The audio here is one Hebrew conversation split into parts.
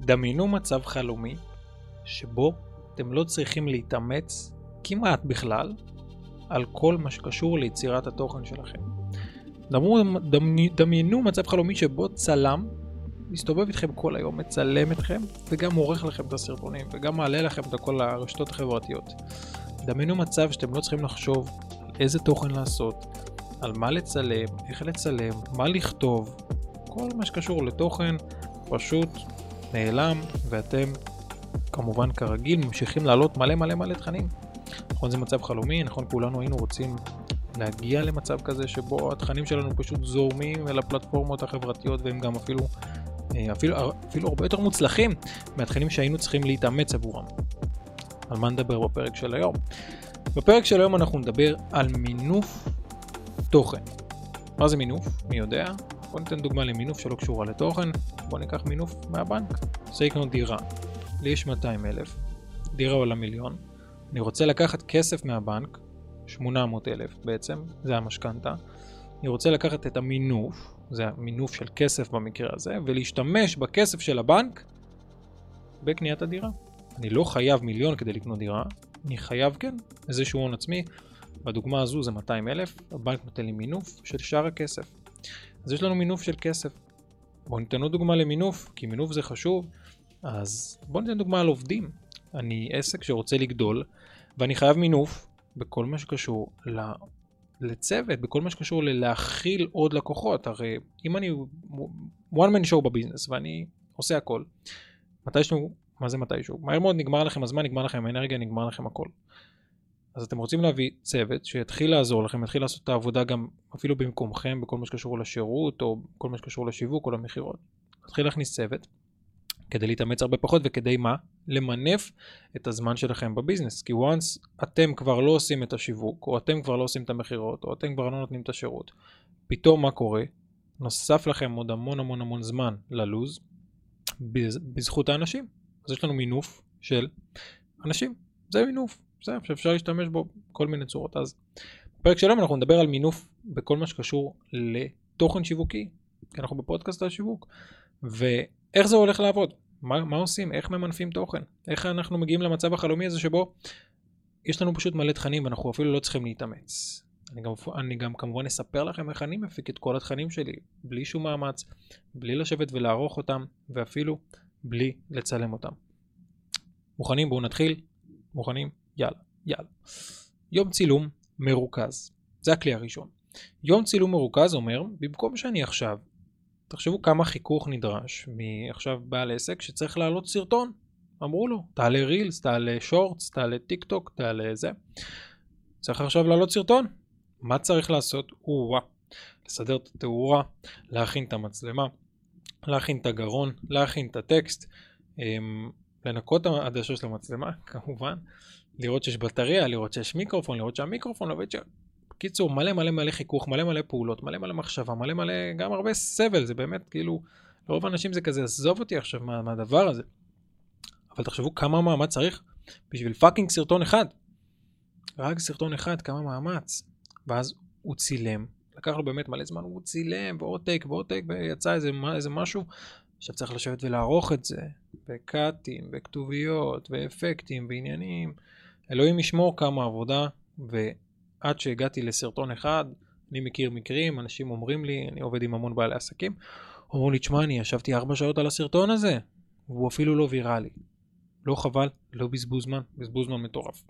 דמיינו מצב חלומי שבו אתם לא צריכים להתאמץ כמעט בכלל על כל מה שקשור ליצירת התוכן שלכם. דמו, דמי, דמיינו מצב חלומי שבו צלם מסתובב איתכם כל היום, מצלם אתכם וגם עורך לכם את הסרטונים וגם מעלה לכם את כל הרשתות החברתיות. דמיינו מצב שאתם לא צריכים לחשוב על איזה תוכן לעשות, על מה לצלם, איך לצלם, מה לכתוב, כל מה שקשור לתוכן פשוט נעלם ואתם כמובן כרגיל ממשיכים לעלות מלא מלא מלא תכנים. נכון זה מצב חלומי, נכון כולנו היינו רוצים להגיע למצב כזה שבו התכנים שלנו פשוט זורמים אל הפלטפורמות החברתיות והם גם אפילו, אה, אפילו, אפילו הרבה יותר מוצלחים מהתכנים שהיינו צריכים להתאמץ עבורם. על מה נדבר בפרק של היום? בפרק של היום אנחנו נדבר על מינוף תוכן. מה זה מינוף? מי יודע? בוא ניתן דוגמה למינוף שלא קשורה לתוכן. בוא ניקח מינוף מהבנק. רוצה לקנות דירה. לי יש 200 אלף. דירה עולה מיליון. אני רוצה לקחת כסף מהבנק, 800 אלף בעצם, זה המשכנתה. אני רוצה לקחת את המינוף, זה המינוף של כסף במקרה הזה, ולהשתמש בכסף של הבנק בקניית הדירה. אני לא חייב מיליון כדי לקנות דירה, אני חייב כן איזשהו הון עצמי. בדוגמה הזו זה 200 אלף, הבנק נותן לי מינוף של שאר הכסף. אז יש לנו מינוף של כסף. בואו ניתן עוד דוגמה למינוף, כי מינוף זה חשוב. אז בואו ניתן דוגמה על עובדים. אני עסק שרוצה לגדול, ואני חייב מינוף בכל מה שקשור לצוות, בכל מה שקשור ללהכיל עוד לקוחות. הרי אם אני one man show בביזנס ואני עושה הכל, מתישהו, מה זה מתישהו? מהר מאוד נגמר לכם הזמן, נגמר לכם האנרגיה, נגמר לכם הכל. אז אתם רוצים להביא צוות שיתחיל לעזור לכם, יתחיל לעשות את העבודה גם אפילו במקומכם, בכל מה שקשור לשירות, או כל מה שקשור לשיווק או למכירות. תתחיל להכניס צוות, כדי להתאמץ הרבה פחות וכדי מה? למנף את הזמן שלכם בביזנס. כי once אתם כבר לא עושים את השיווק, או אתם כבר לא עושים את המכירות, או אתם כבר לא נותנים את השירות, פתאום מה קורה? נוסף לכם עוד המון המון המון זמן ללוז בזכות האנשים. אז יש לנו מינוף של אנשים. זה מינוף. זה שאפשר להשתמש בו בכל מיני צורות. אז בפרק שלנו אנחנו נדבר על מינוף בכל מה שקשור לתוכן שיווקי, כי אנחנו בפודקאסט על שיווק. ואיך זה הולך לעבוד? מה, מה עושים? איך ממנפים תוכן? איך אנחנו מגיעים למצב החלומי הזה שבו יש לנו פשוט מלא תכנים ואנחנו אפילו לא צריכים להתאמץ. אני גם, אני גם כמובן אספר לכם איך אני מפיק את כל התכנים שלי, בלי שום מאמץ, בלי לשבת ולערוך אותם, ואפילו בלי לצלם אותם. מוכנים? בואו נתחיל. מוכנים? יאללה, יאללה. יום צילום מרוכז. זה הכלי הראשון. יום צילום מרוכז אומר, במקום שאני עכשיו, תחשבו כמה חיכוך נדרש מעכשיו בעל עסק שצריך להעלות סרטון. אמרו לו, תעלה רילס, תעלה שורטס, תעלה טיק טוק, תעלה זה. צריך עכשיו להעלות סרטון. מה צריך לעשות? או-אה. לסדר את התאורה, להכין את המצלמה, להכין את הגרון, להכין את הטקסט, אמ, לנקות את העדשה של המצלמה, כמובן, לראות שיש בטריה, לראות שיש מיקרופון, לראות שהמיקרופון עובד שם. בקיצור, מלא מלא מלא חיכוך, מלא מלא פעולות, מלא מלא מחשבה, מלא מלא, גם הרבה סבל, זה באמת כאילו, לרוב האנשים זה כזה, עזוב אותי עכשיו מה, מהדבר הזה. אבל תחשבו כמה מאמץ צריך בשביל fucking סרטון אחד. רק סרטון אחד, כמה מאמץ. ואז הוא צילם, לקח לו באמת מלא זמן, הוא צילם, ועוד טייק ועוד טייק, ויצא איזה, איזה משהו. עכשיו צריך לשבת ולערוך את זה, וקאטים, וכתוביות, ואפקטים, ועניינים. אלוהים ישמור כמה עבודה, ועד שהגעתי לסרטון אחד, אני מכיר מקרים, אנשים אומרים לי, אני עובד עם המון בעלי עסקים, אומרים לי, תשמע, אני ישבתי ארבע שעות על הסרטון הזה, והוא אפילו לא ויראלי. לא חבל, לא בזבוז זמן, בזבוז זמן מטורף.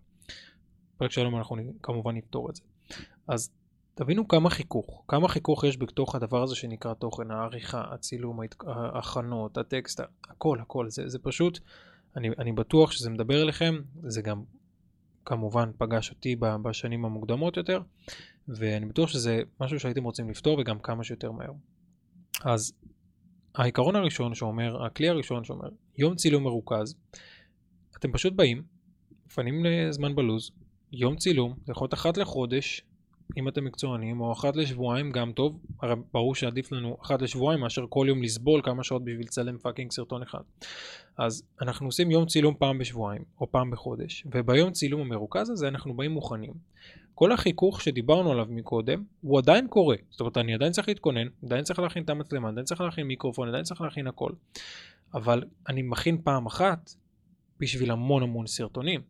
פרק שלום אנחנו כמובן נפתור את זה. אז תבינו כמה חיכוך, כמה חיכוך יש בתוך הדבר הזה שנקרא תוכן, העריכה, הצילום, ההכנות, הטקסט, הכל, הכל, זה, זה פשוט, אני, אני בטוח שזה מדבר אליכם, זה גם כמובן פגש אותי בשנים המוקדמות יותר, ואני בטוח שזה משהו שהייתם רוצים לפתור וגם כמה שיותר מהר. אז העיקרון הראשון שאומר, הכלי הראשון שאומר, יום צילום מרוכז, אתם פשוט באים, מפנים זמן בלו"ז, יום צילום, זה יכול להיות אחת לחודש, אם אתם מקצוענים, או אחת לשבועיים גם טוב, הרי ברור שעדיף לנו אחת לשבועיים מאשר כל יום לסבול כמה שעות בשביל לצלם fucking סרטון אחד. אז אנחנו עושים יום צילום פעם בשבועיים, או פעם בחודש, וביום צילום המרוכז הזה אנחנו באים מוכנים. כל החיכוך שדיברנו עליו מקודם, הוא עדיין קורה. זאת אומרת, אני עדיין צריך להתכונן, עדיין צריך להכין את המצלמה, עדיין צריך להכין מיקרופון, עדיין צריך להכין הכל. אבל אני מכין פעם אחת בשביל המון המון סרטונים.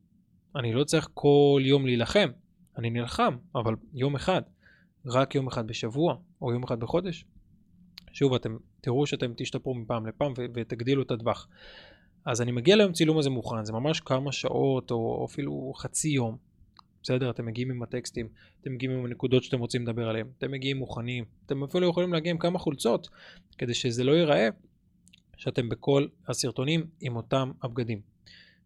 אני לא צריך כל יום להילחם, אני נלחם, אבל יום אחד, רק יום אחד בשבוע, או יום אחד בחודש. שוב, אתם תראו שאתם תשתפרו מפעם לפעם ותגדילו את הטווח. אז אני מגיע ליום צילום הזה מוכן, זה ממש כמה שעות או אפילו חצי יום. בסדר? אתם מגיעים עם הטקסטים, אתם מגיעים עם הנקודות שאתם רוצים לדבר עליהן, אתם מגיעים מוכנים, אתם אפילו יכולים להגיע עם כמה חולצות, כדי שזה לא ייראה שאתם בכל הסרטונים עם אותם הבגדים.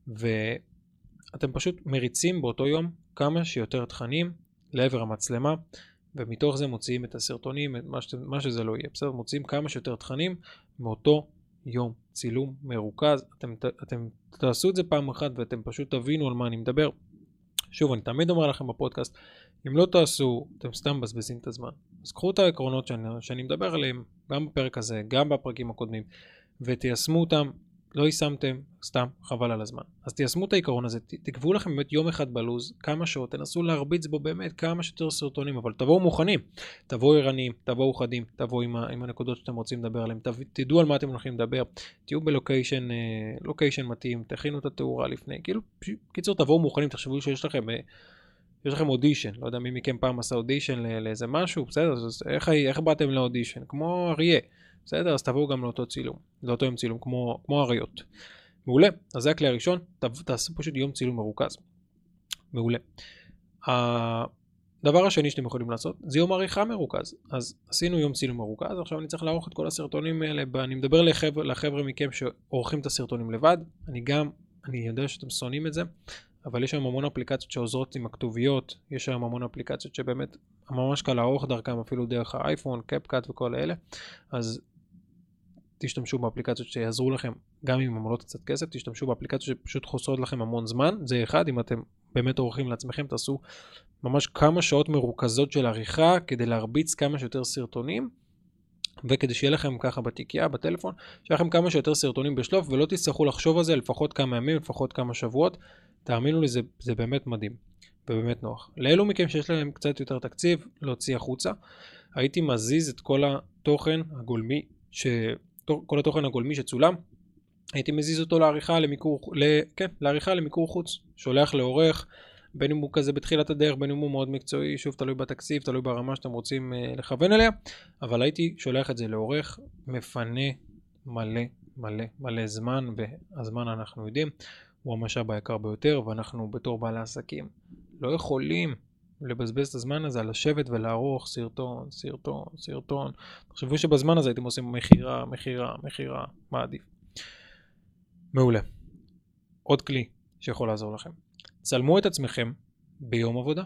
ואתם פשוט מריצים באותו יום כמה שיותר תכנים לעבר המצלמה, ומתוך זה מוציאים את הסרטונים, את מה, שאתם, מה שזה לא יהיה, בסדר? מוציאים כמה שיותר תכנים מאותו יום צילום מרוכז. אתם, אתם תעשו את זה פעם אחת ואתם פשוט תבינו על מה אני מדבר. שוב, אני תמיד אומר לכם בפודקאסט, אם לא תעשו, אתם סתם מבזבזים את הזמן. אז קחו את העקרונות שאני, שאני מדבר עליהם, גם בפרק הזה, גם בפרקים הקודמים, ותיישמו אותם לא יישמתם, סתם, חבל על הזמן. אז תיישמו את העיקרון הזה, תקבעו לכם באמת יום אחד בלוז, כמה שעות, תנסו להרביץ בו באמת כמה שיותר סרטונים, אבל תבואו מוכנים, תבואו ערניים, תבואו חדים, תבואו עם, עם הנקודות שאתם רוצים לדבר עליהן, תדעו על מה אתם הולכים לדבר, תהיו בלוקיישן אה, לוקיישן מתאים, תכינו את התאורה לפני, כאילו, קיצור תבואו מוכנים, תחשבו שיש לכם... אה, יש לכם אודישן, לא יודע מי מכם פעם עשה אודישן לאיזה משהו, בסדר, אז איך, איך באתם לאודישן? כמו אריה. בסדר? אז תבואו גם לאותו צילום, לאותו יום צילום, כמו, כמו אריות. מעולה, אז זה הכלי הראשון, תעשו פשוט יום צילום מרוכז. מעולה. הדבר השני שאתם יכולים לעשות זה יום עריכה מרוכז. אז עשינו יום צילום מרוכז, עכשיו אני צריך לערוך את כל הסרטונים האלה, אני מדבר לחבר, לחבר'ה מכם שעורכים את הסרטונים לבד, אני גם, אני יודע שאתם שונאים את זה, אבל יש היום המון אפליקציות שעוזרות עם הכתוביות, יש היום המון אפליקציות שבאמת ממש קל לערוך דרכם, אפילו דרך האייפון, קפקאט וכל אלה, אז תשתמשו באפליקציות שיעזרו לכם, גם אם הן עולות קצת כסף, תשתמשו באפליקציות שפשוט חוסרות לכם המון זמן, זה אחד, אם אתם באמת עורכים לעצמכם, תעשו ממש כמה שעות מרוכזות של עריכה כדי להרביץ כמה שיותר סרטונים. וכדי שיהיה לכם ככה בתיקייה, בטלפון, שיהיה לכם כמה שיותר סרטונים בשלוף ולא תצטרכו לחשוב על זה לפחות כמה ימים, לפחות כמה שבועות. תאמינו לי, זה, זה באמת מדהים ובאמת נוח. לאלו מכם שיש להם קצת יותר תקציב להוציא החוצה, הייתי מזיז את כל התוכן הגולמי ש... כל התוכן הגולמי שצולם, הייתי מזיז אותו לעריכה למיקור, ל, כן, לעריכה למיקור חוץ, שולח לעורך, בין אם הוא כזה בתחילת הדרך, בין אם הוא מאוד מקצועי, שוב תלוי בתקציב, תלוי ברמה שאתם רוצים uh, לכוון אליה, אבל הייתי שולח את זה לעורך, מפנה מלא מלא מלא זמן, והזמן אנחנו יודעים, הוא המשאב היקר ביותר, ואנחנו בתור בעלי עסקים לא יכולים לבזבז את הזמן הזה על לשבת ולערוך סרטון, סרטון, סרטון. תחשבו שבזמן הזה הייתם עושים מכירה, מכירה, מכירה, מה עדיף. מעולה. עוד כלי שיכול לעזור לכם. צלמו את עצמכם ביום עבודה.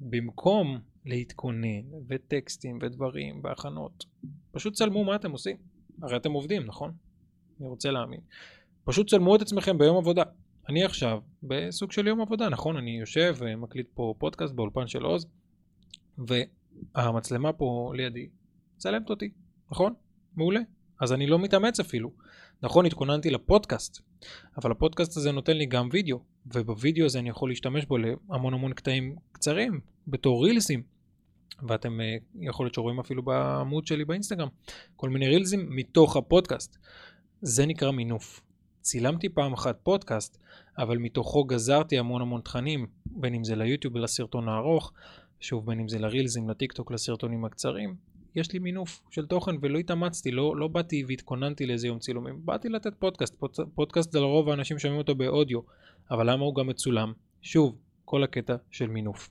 במקום להתכונן וטקסטים ודברים והכנות, פשוט צלמו מה אתם עושים. הרי אתם עובדים, נכון? אני רוצה להאמין. פשוט צלמו את עצמכם ביום עבודה. אני עכשיו בסוג של יום עבודה, נכון? אני יושב ומקליט פה פודקאסט באולפן של עוז, והמצלמה פה לידי מצלמת אותי, נכון? מעולה. אז אני לא מתאמץ אפילו. נכון, התכוננתי לפודקאסט, אבל הפודקאסט הזה נותן לי גם וידאו, ובווידאו הזה אני יכול להשתמש בו להמון המון קטעים קצרים, בתור רילסים. ואתם אה, יכול להיות שרואים אפילו בעמוד שלי באינסטגרם, כל מיני רילסים מתוך הפודקאסט. זה נקרא מינוף. צילמתי פעם אחת פודקאסט, אבל מתוכו גזרתי המון המון תכנים, בין אם זה ליוטיוב לסרטון הארוך, שוב בין אם זה לרילזים, לטיק טוק, לסרטונים הקצרים. יש לי מינוף של תוכן ולא התאמצתי, לא, לא באתי והתכוננתי לאיזה יום צילומים, באתי לתת פודקאסט, פוד, פודקאסט לרוב האנשים שומעים אותו באודיו, אבל למה הוא גם מצולם? שוב, כל הקטע של מינוף.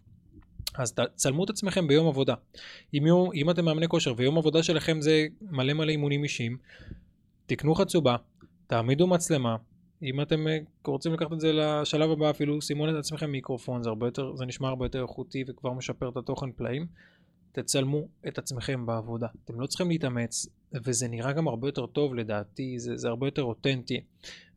אז תצלמו את עצמכם ביום עבודה. אם, יום, אם אתם מאמני כושר ויום עבודה שלכם זה מלא מלא אימונים אישיים, תקנו חצובה, תעמידו מצלמה, אם אתם אה, רוצים לקחת את זה לשלב הבא אפילו שימו את עצמכם מיקרופון, זה, הרבה יותר, זה נשמע הרבה יותר איכותי וכבר משפר את התוכן פלאים. תצלמו את עצמכם בעבודה, אתם לא צריכים להתאמץ וזה נראה גם הרבה יותר טוב לדעתי, זה, זה הרבה יותר אותנטי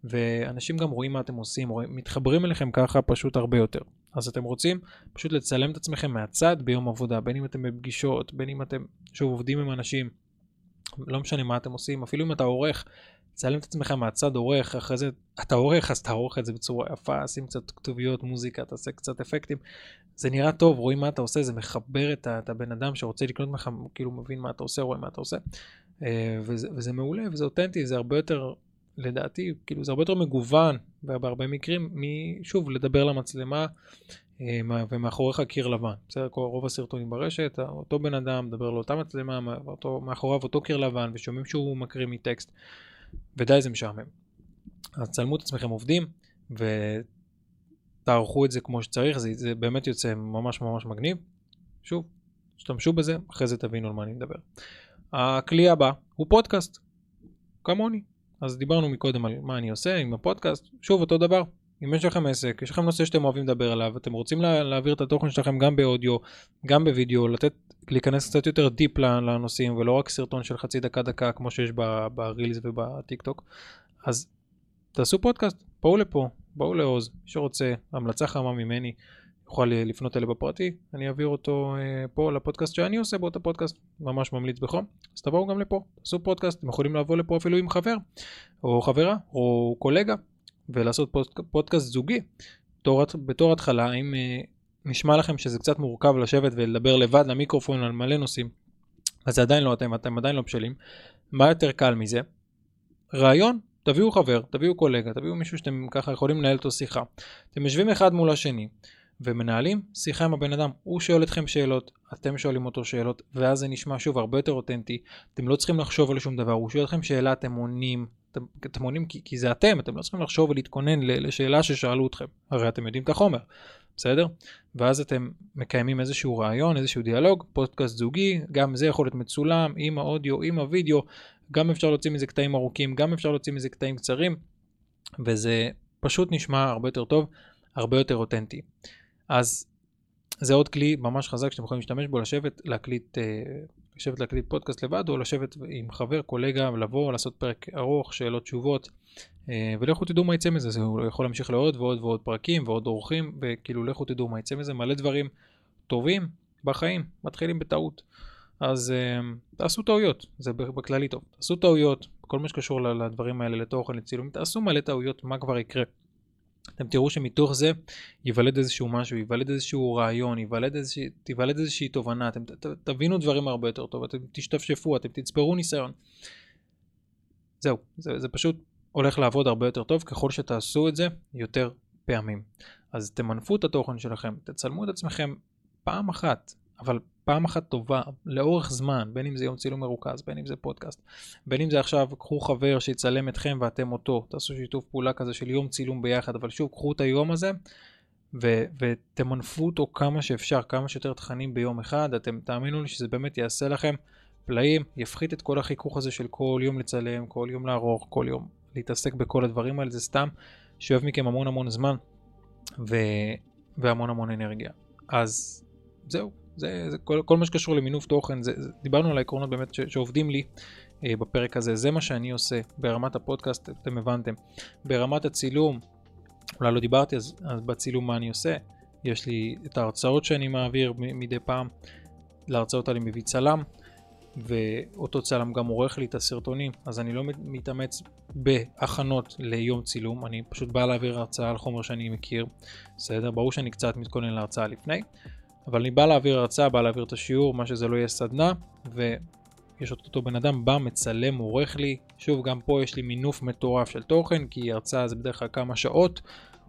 ואנשים גם רואים מה אתם עושים, רואים, מתחברים אליכם ככה פשוט הרבה יותר. אז אתם רוצים פשוט לצלם את עצמכם מהצד ביום עבודה, בין אם אתם בפגישות, בין אם אתם שוב עובדים עם אנשים, לא משנה מה אתם עושים, אפילו אם אתה עורך, צלם את עצמך מהצד עורך, אחרי זה אתה עורך אז תערוך את זה בצורה יפה, שים קצת כתוביות, מוזיקה, תעשה קצת אפקטים. זה נראה טוב, רואים מה אתה עושה, זה מחבר את, את הבן אדם שרוצה לקנות ממך, כאילו מבין מה אתה עושה, רואה מה אתה עושה. אה, וזה, וזה מעולה וזה אותנטי, זה הרבה יותר לדעתי, כאילו זה הרבה יותר מגוון בהרבה מקרים, משוב, לדבר למצלמה אה, ומאחוריך קיר לבן. בסדר, רוב הסרטונים ברשת, אותו בן אדם מדבר לאותה מצלמה, מאחוריו אותו קיר לבן, ושומעים שהוא מקריא מטקסט, ודי זה משעמם. אז צלמו את עצמכם עובדים, ותערכו את זה כמו שצריך, זה, זה באמת יוצא ממש ממש מגניב. שוב, תשתמשו בזה, אחרי זה תבינו על מה אני מדבר. הכלי הבא הוא פודקאסט, כמוני. אז דיברנו מקודם על מה אני עושה עם הפודקאסט, שוב אותו דבר. אם יש לכם עסק, יש לכם נושא שאתם אוהבים לדבר עליו, אתם רוצים לה, להעביר את התוכן שלכם גם באודיו, גם בווידאו, לתת, להיכנס קצת יותר deep לנושאים, ולא רק סרטון של חצי דקה דקה כמו שיש ב reels ובטיק טוק, אז תעשו פודקאסט, בואו לפה, בואו לעוז, מי שרוצה, המלצה חמה ממני, יוכל לפנות אליי בפרטי, אני אעביר אותו אה, פה לפודקאסט שאני עושה באותו פודקאסט, ממש ממליץ בחום, אז תבואו גם לפה, תעשו פודקאסט, אתם יכולים לבוא לפה אפילו עם חבר, או חברה, או קולגה, ולעשות פוד, פודקאסט זוגי. בתור, בתור התחלה, אם אה, נשמע לכם שזה קצת מורכב לשבת ולדבר לבד למיקרופון על מלא נושאים, אז זה עדיין לא אתם, אתם עדיין לא בשלים, מה יותר קל מזה? רעיון, תביאו חבר, תביאו קולגה, תביאו מישהו שאתם ככה יכולים לנהל אותו שיחה. אתם יושבים אחד מול השני. ומנהלים שיחה עם הבן אדם. הוא שואל אתכם שאלות, אתם שואלים אותו שאלות, ואז זה נשמע שוב הרבה יותר אותנטי. אתם לא צריכים לחשוב על שום דבר, הוא שואל אתכם שאלה, אתם עונים. אתם, עונים כי, כי זה אתם, אתם לא צריכים לחשוב ולהתכונן לשאלה ששאלו אתכם. הרי אתם יודעים את החומר, בסדר? ואז אתם מקיימים איזשהו רעיון, איזשהו דיאלוג, פודקאסט זוגי, גם זה יכול להיות מצולם, עם האודיו, עם הוידאו, גם אפשר להוציא מזה קטעים ארוכים, גם אפשר להוציא מזה קטעים קצרים, וזה פשוט נשמע הרבה יותר טוב, הרבה יותר אותנטי. אז זה עוד כלי ממש חזק שאתם יכולים להשתמש בו, לשבת להקליט, אה, לשבת להקליט פודקאסט לבד, או לשבת עם חבר, קולגה, לבוא, לעשות פרק ארוך, שאלות, תשובות, ולכו תדעו מה יצא מזה, זה יכול להמשיך לעוד ועוד ועוד פרקים ועוד אורחים, וכאילו לכו תדעו מה יצא מזה, מלא דברים טובים בחיים, מתחילים בטעות. אז uh, תעשו טעויות, זה בכללי טוב. תעשו טעויות, כל מה שקשור לדברים האלה, לתוכן, לצילום, תעשו מלא טעויות, מה כבר יקרה. אתם תראו שמתוך זה ייוולד איזשהו משהו, ייוולד איזשהו רעיון, ייוולד איזושהי, תיוולד איזושהי תובנה, אתם ת, ת, תבינו דברים הרבה יותר טוב, אתם תשתפשפו, אתם תצברו ניסיון. זהו, זה, זה פשוט הולך לעבוד הרבה יותר טוב ככל שתעשו את זה יותר פעמים. אז תמנפו את התוכן שלכם, תצלמו את עצמכם פעם אחת, אבל פעם אחת טובה, לאורך זמן, בין אם זה יום צילום מרוכז, בין אם זה פודקאסט, בין אם זה עכשיו, קחו חבר שיצלם אתכם ואתם אותו, תעשו שיתוף פעולה כזה של יום צילום ביחד, אבל שוב, קחו את היום הזה ו- ותמנפו אותו כמה שאפשר, כמה שיותר תכנים ביום אחד, אתם תאמינו לי שזה באמת יעשה לכם פלאים, יפחית את כל החיכוך הזה של כל יום לצלם, כל יום לערוך, כל יום להתעסק בכל הדברים האלה, זה סתם שואב מכם המון המון זמן ו- והמון המון אנרגיה. אז זהו, זה, זה כל, כל מה שקשור למינוף תוכן, זה, זה, דיברנו על העקרונות באמת ש, שעובדים לי אה, בפרק הזה, זה מה שאני עושה ברמת הפודקאסט, אתם הבנתם. ברמת הצילום, אולי לא דיברתי אז, אז בצילום מה אני עושה, יש לי את ההרצאות שאני מעביר מדי פעם, להרצאות אני מביא צלם, ואותו צלם גם עורך לי את הסרטונים, אז אני לא מתאמץ בהכנות ליום צילום, אני פשוט בא להעביר הרצאה על חומר שאני מכיר, בסדר? ברור שאני קצת מתכונן להרצאה לפני. אבל אני בא להעביר הרצאה, בא להעביר את השיעור, מה שזה לא יהיה סדנה, ויש את אותו בן אדם בא, מצלם, עורך לי. שוב, גם פה יש לי מינוף מטורף של תוכן, כי הרצאה זה בדרך כלל כמה שעות,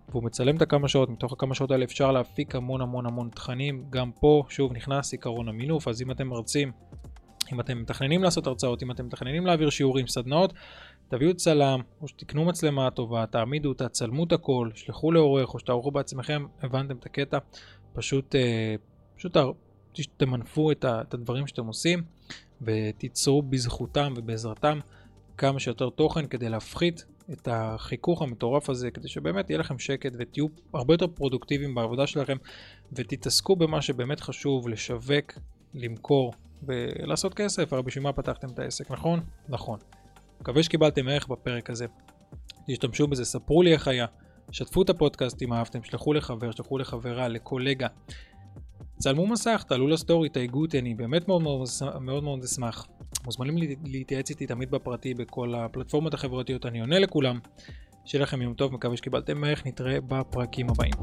והוא מצלם את הכמה שעות, מתוך הכמה שעות האלה אפשר להפיק המון המון המון תכנים. גם פה, שוב, נכנס עיקרון המינוף, אז אם אתם מרצים, אם אתם מתכננים לעשות הרצאות, אם אתם מתכננים להעביר שיעורים, סדנאות, תביאו צלם, או שתקנו מצלמה טובה, תעמידו אותה, צלמו את הכל, שלחו לעורך, או שתערכו בעצמכם, הבנתם את הקטע. פשוט, אה, פשוט תמנפו את הדברים שאתם עושים ותיצרו בזכותם ובעזרתם כמה שיותר תוכן כדי להפחית את החיכוך המטורף הזה, כדי שבאמת יהיה לכם שקט ותהיו הרבה יותר פרודוקטיביים בעבודה שלכם ותתעסקו במה שבאמת חשוב, לשווק, למכור ולעשות כסף, הרי בשביל מה פתחתם את העסק, נכון? נכון. מקווה שקיבלתם ערך בפרק הזה. תשתמשו בזה, ספרו לי איך היה. שתפו את הפודקאסט אם אהבתם, שלחו לחבר, שלחו לחברה, לקולגה. צלמו מסך, תעלו לסטורי, תייגו אותי, אני באמת מאוד מאוד, מאוד מאוד אשמח. מוזמנים להתייעץ איתי תמיד בפרטי בכל הפלטפורמות החברתיות, אני עונה לכולם. שיהיה לכם יום טוב, מקווה שקיבלתם מערך, נתראה בפרקים הבאים.